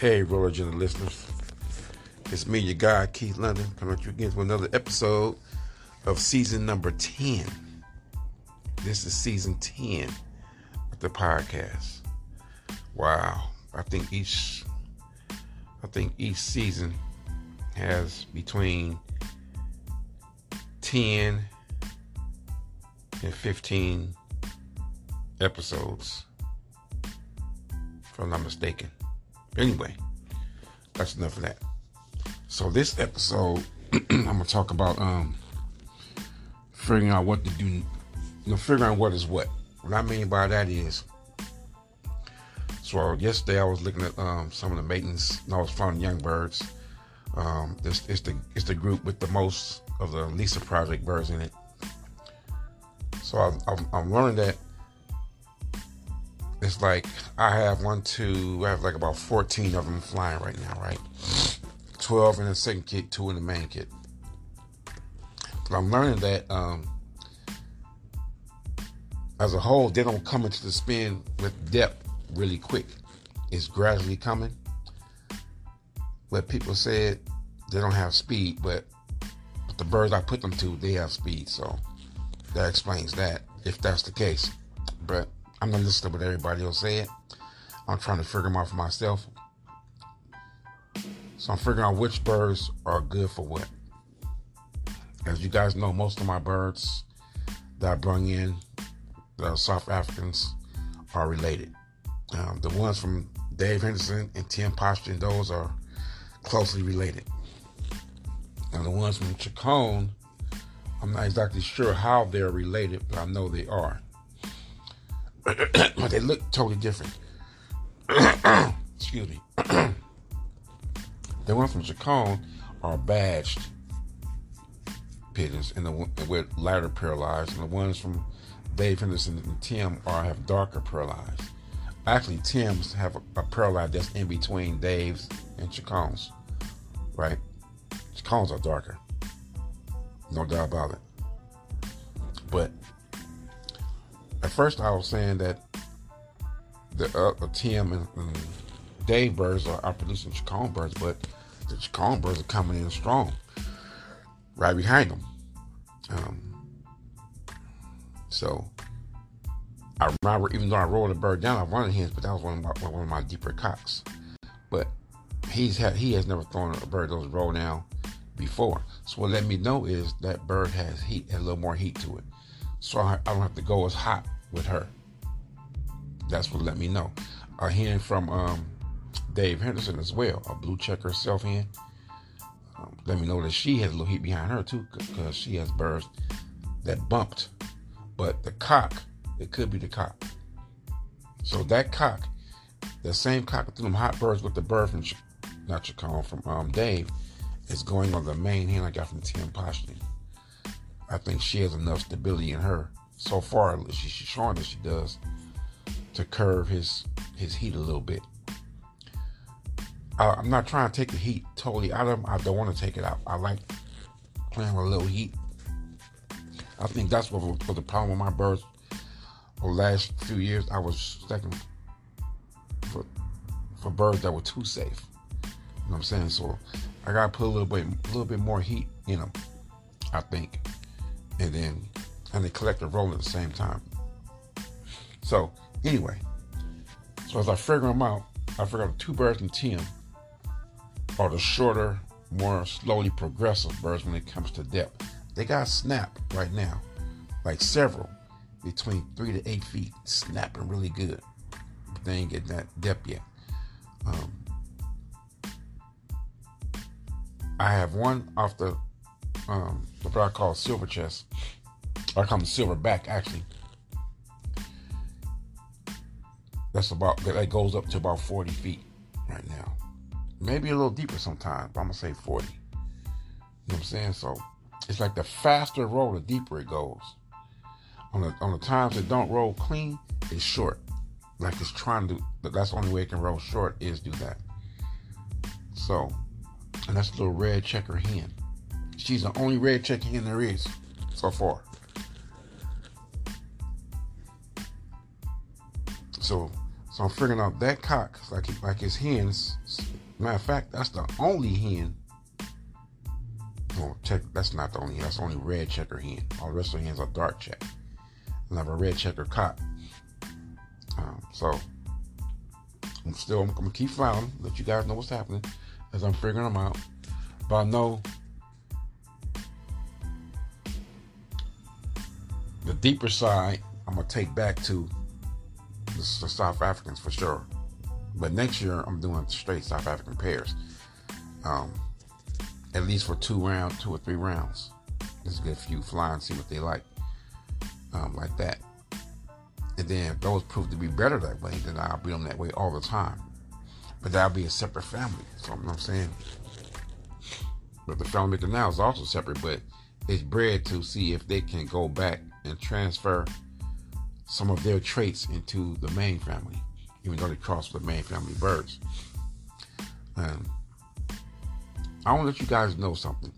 Hey, Roller Agenda listeners. It's me, your guy, Keith London, coming at you again for another episode of season number 10. This is season 10 of the podcast. Wow. I think each I think each season has between 10 and 15 episodes. If I'm not mistaken. Anyway, that's enough of that. So this episode, I'm gonna talk about um figuring out what to do, you know, figuring out what is what. What I mean by that is, so yesterday I was looking at um, some of the maintenance. And I was finding young birds. Um, this it's the it's the group with the most of the Lisa Project birds in it. So I, I'm, I'm learning that it's like I have one, two, I have like about 14 of them flying right now, right? 12 in the second kit, two in the main kit. But I'm learning that um, as a whole, they don't come into the spin with depth really quick. It's gradually coming. But people said they don't have speed, but, but the birds I put them to, they have speed. So that explains that, if that's the case. But I'm not listening to what everybody else said. I'm trying to figure them out for myself. So I'm figuring out which birds are good for what. As you guys know, most of my birds that I bring in, the South Africans, are related. Um, the ones from Dave Henderson and Tim Poston, those are closely related. Now the ones from Chacon, I'm not exactly sure how they're related, but I know they are. But they look totally different. Excuse me. the ones from Chacon are badged pigeons, and the with lighter paralyzed, and the ones from Dave Henderson and Tim are have darker paralyzed. Actually, Tim's have a, a paralyzed that's in between Dave's and Chacon's, right? Chacon's are darker, no doubt about it. At first, I was saying that the uh, Tim and, and Dave birds are, are producing Chacon birds, but the Chacon birds are coming in strong right behind them. Um, so I remember, even though I rolled the bird down, I wanted his, but that was one of my, one of my deeper cocks. But he's had he has never thrown a bird that was rolled down before. So what let me know is that bird has heat, a little more heat to it. So I, I don't have to go as hot with her. That's what let me know. A hen from um, Dave Henderson as well, a blue checker self hen. Um, let me know that she has a little heat behind her too, because she has birds that bumped. But the cock, it could be the cock. So that cock, the same cock threw them hot birds with the bird from, not Chacon, from um, Dave, is going on the main hen I got from Tim Poshley. I think she has enough stability in her so far. She, she's showing that she does to curve his his heat a little bit. I, I'm not trying to take the heat totally out of him. I don't want to take it out. I like playing with a little heat. I think that's what was the problem with my birds the last few years. I was second for for birds that were too safe. You know what I'm saying? So I gotta put a little bit a little bit more heat in them. I think, and then and they collect a roll at the same time. So anyway, so as I figure them out, I figure out two birds and Tim are the shorter, more slowly progressive birds when it comes to depth. They got snap right now, like several, between three to eight feet, snapping really good. But they ain't getting that depth yet. Um, I have one off the um, what I call silver chest. I call them silverback actually. That's about that goes up to about 40 feet right now. Maybe a little deeper sometimes, but I'm gonna say 40. You know what I'm saying? So it's like the faster roll, the deeper it goes. On the on the times it don't roll clean, it's short. Like it's trying to that's the only way it can roll short is do that. So and that's a little red checker hen. She's the only red checker hen there is so far. So So I'm figuring out that cock, like like his hens. Matter of fact, that's the only hen. Oh, check. That's not the only. That's the only red checker hen. All the rest of the hens are dark check. I have a red checker cock. Um, so I'm still. I'm gonna keep filing. Let you guys know what's happening as I'm figuring them out. But I know the deeper side. I'm gonna take back to the South Africans for sure. But next year, I'm doing straight South African pairs. Um, at least for two rounds, two or three rounds. Just get a few fly and see what they like. Um, like that. And then if those prove to be better that way, then I'll be them that way all the time. But that'll be a separate family. So you I'm saying? But the family now is also separate, but it's bred to see if they can go back and transfer some of their traits into the main family, even though they cross with the main family birds. Um, I want to let you guys know something.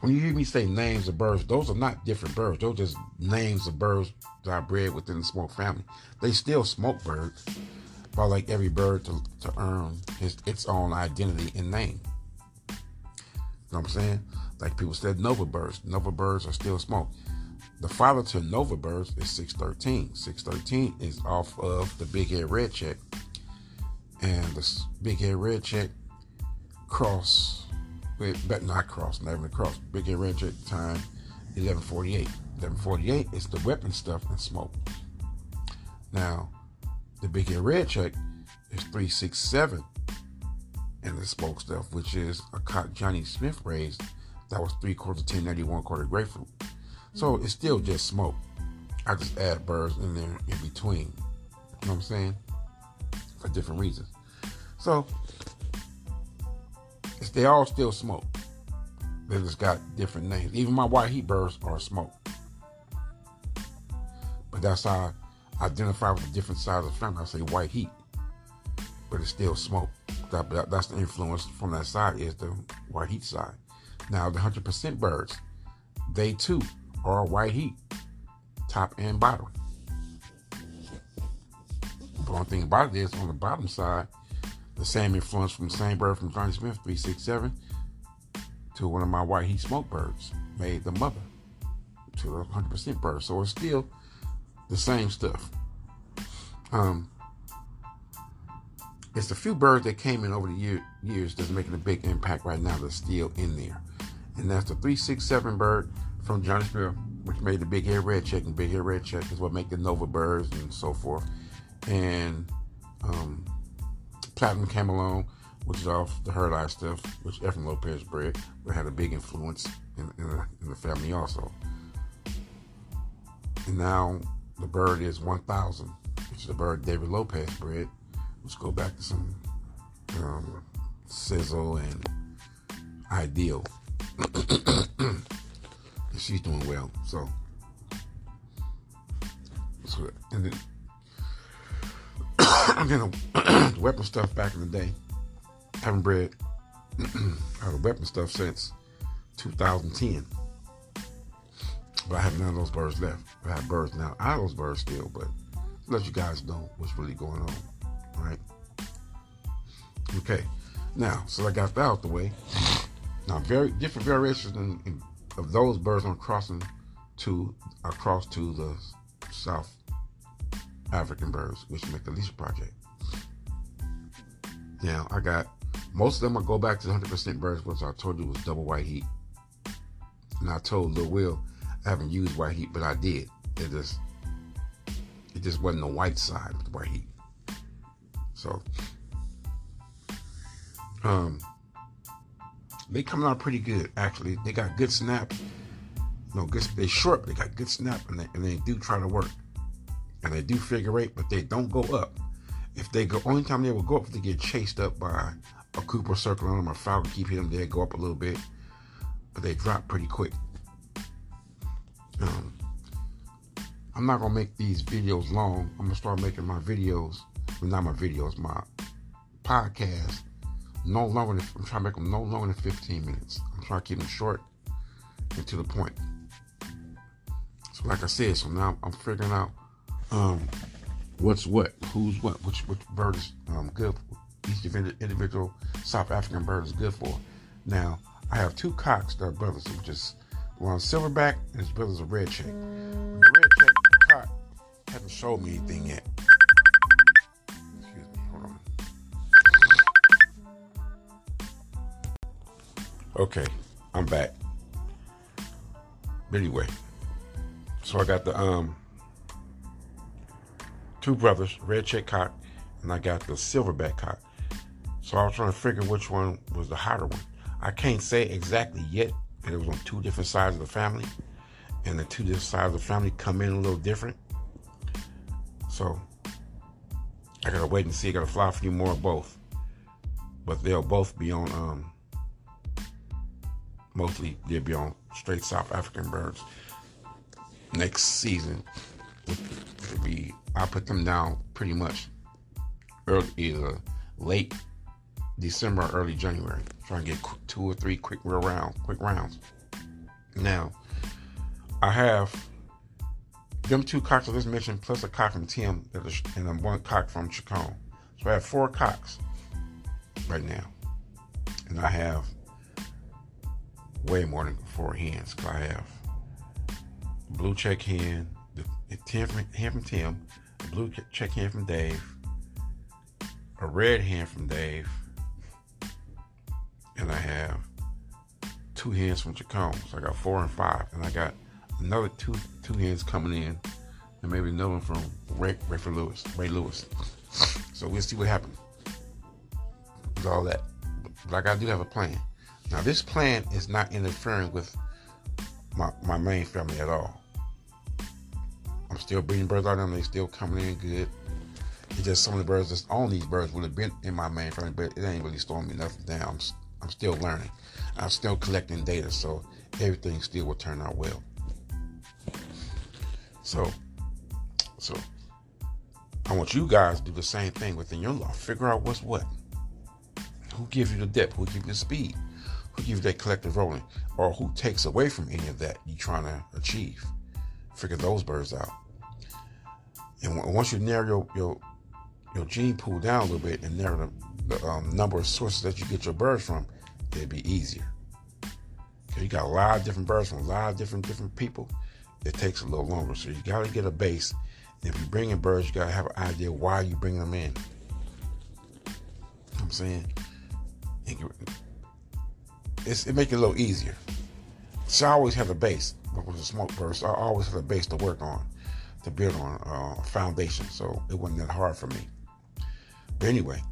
When you hear me say names of birds, those are not different birds. Those are just names of birds that are bred within the smoke family. They still smoke birds, but like every bird to, to earn his, its own identity and name. You know what I'm saying? Like people said, Nova birds. Nova birds are still smoke. The father to Nova birds is 613. 613 is off of the big head red check. And the big head red check cross, but not cross, never cross. Big head red check time 1148. 1148 is the weapon stuff and smoke. Now, the big head red check is 367 and the smoke stuff, which is a cock Johnny Smith raised that was three quarters 1091 quarter grapefruit. So it's still just smoke. I just add birds in there in between. You know what I'm saying? For different reasons. So they all still smoke. They just got different names. Even my white heat birds are smoke. But that's how I identify with the different sides of the family. I say white heat, but it's still smoke. That, that, that's the influence from that side is the white heat side. Now the hundred percent birds, they too or white heat, top and bottom. The one thing about it is on the bottom side, the same influence from the same bird from Johnny Smith, 367, to one of my white heat smoke birds, made the mother to a 100% bird. So it's still the same stuff. Um, it's a few birds that came in over the year, years that's making a big impact right now that's still in there. And that's the 367 bird from Johannesburg, which made the big head red check, and big head red check is what make the Nova birds and so forth. And um, Platinum Camelon, which is off the Herd Eye stuff, which Ephraim Lopez bred, but had a big influence in, in, the, in the family also. And now the bird is 1000, which is the bird David Lopez bred, which go back to some um, sizzle and ideal. she's doing well. So, so and then I'm getting the weapon stuff back in the day. haven't bred out of weapon stuff since 2010. But I have none of those birds left. I have birds now. I have those birds still, but let you guys know what's really going on. All right. Okay. Now, so I got that out the way. Now, very different variations in, in of those birds I'm crossing to across to the South African birds, which make the least project. Now I got most of them. I go back to 100% birds, which I told you was double white heat. And I told Lil Will I haven't used white heat, but I did. It just it just wasn't the white side of the white heat. So um they coming out pretty good actually. They got good snap. No, good. They short, they got good snap, and they, and they do try to work, and they do figure eight, but they don't go up. If they go, only time they will go up if they get chased up by a Cooper circle on them or Falcon keep hitting them, they go up a little bit, but they drop pretty quick. Um, I'm not gonna make these videos long. I'm gonna start making my videos, well, not my videos, my podcast no longer than, I'm trying to make them no longer than 15 minutes. I'm trying to keep them short and to the point. So like I said, so now I'm figuring out um, what's what, who's what, which which bird is um, good. For. Each individual South African bird is good for. Now, I have two cocks that are brothers, which is one silverback and his brother's a red check. The red check cock hasn't showed me anything yet. Okay, I'm back. But anyway, so I got the um two brothers, red check cock, and I got the silverback cock. So I was trying to figure which one was the hotter one. I can't say exactly yet. It was on two different sides of the family, and the two different sides of the family come in a little different. So I gotta wait and see. I gotta fly a few more of both, but they'll both be on. Um, mostly they'll be on straight South African birds next season. It'll be I put them down pretty much early, either late December, or early January. Try and get two or three quick real round, quick rounds. Now, I have them two cocks I just mentioned, plus a cock from Tim and one cock from Chacon. So I have four cocks right now, and I have way more than four. Cause I have blue check hen, the from, hen from Tim, a blue check hen from Dave, a red hen from Dave, and I have two hens from Chacon. So I got four and five, and I got another two two hens coming in, and maybe another one from Ray, Ray for Lewis, Ray Lewis. So we'll see what happens with all that. Like I do have a plan. Now this plan is not interfering with my, my main family at all. I'm still breeding birds out of them. They still coming in good. It's just some of the birds that's on these birds would have been in my main family, but it ain't really slowing me nothing down. I'm, I'm still learning. I'm still collecting data, so everything still will turn out well. So, so I want you guys to do the same thing within your law. Figure out what's what. Who gives you the depth? Who gives you the speed? Who gives you that collective rolling? Or who takes away from any of that you're trying to achieve? Figure those birds out. And once you narrow your, your, your gene pool down a little bit and narrow the, the um, number of sources that you get your birds from, it'd be easier. You got a lot of different birds from a lot of different different people. It takes a little longer, so you got to get a base. And if you bring in birds, you got to have an idea why you bring them in. You know I'm saying it's, it make it a little easier. So I always have a base, with a smoke burst, I always have a base to work on, to build on uh, a foundation. So it wasn't that hard for me. But anyway,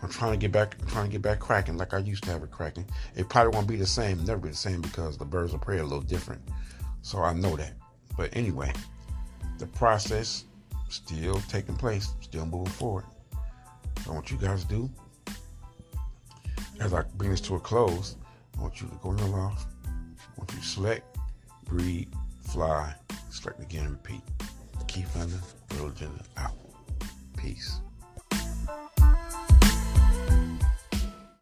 I'm trying to get back. I'm trying to get back cracking like I used to have it cracking. It probably won't be the same, never be the same because the birds of prey are a little different. So I know that. But anyway, the process still taking place, still moving forward. So what you guys do, as I bring this to a close, I want you to go in your loft. I want you to select, breathe, fly, select again, repeat. Keep under, religion out. Peace.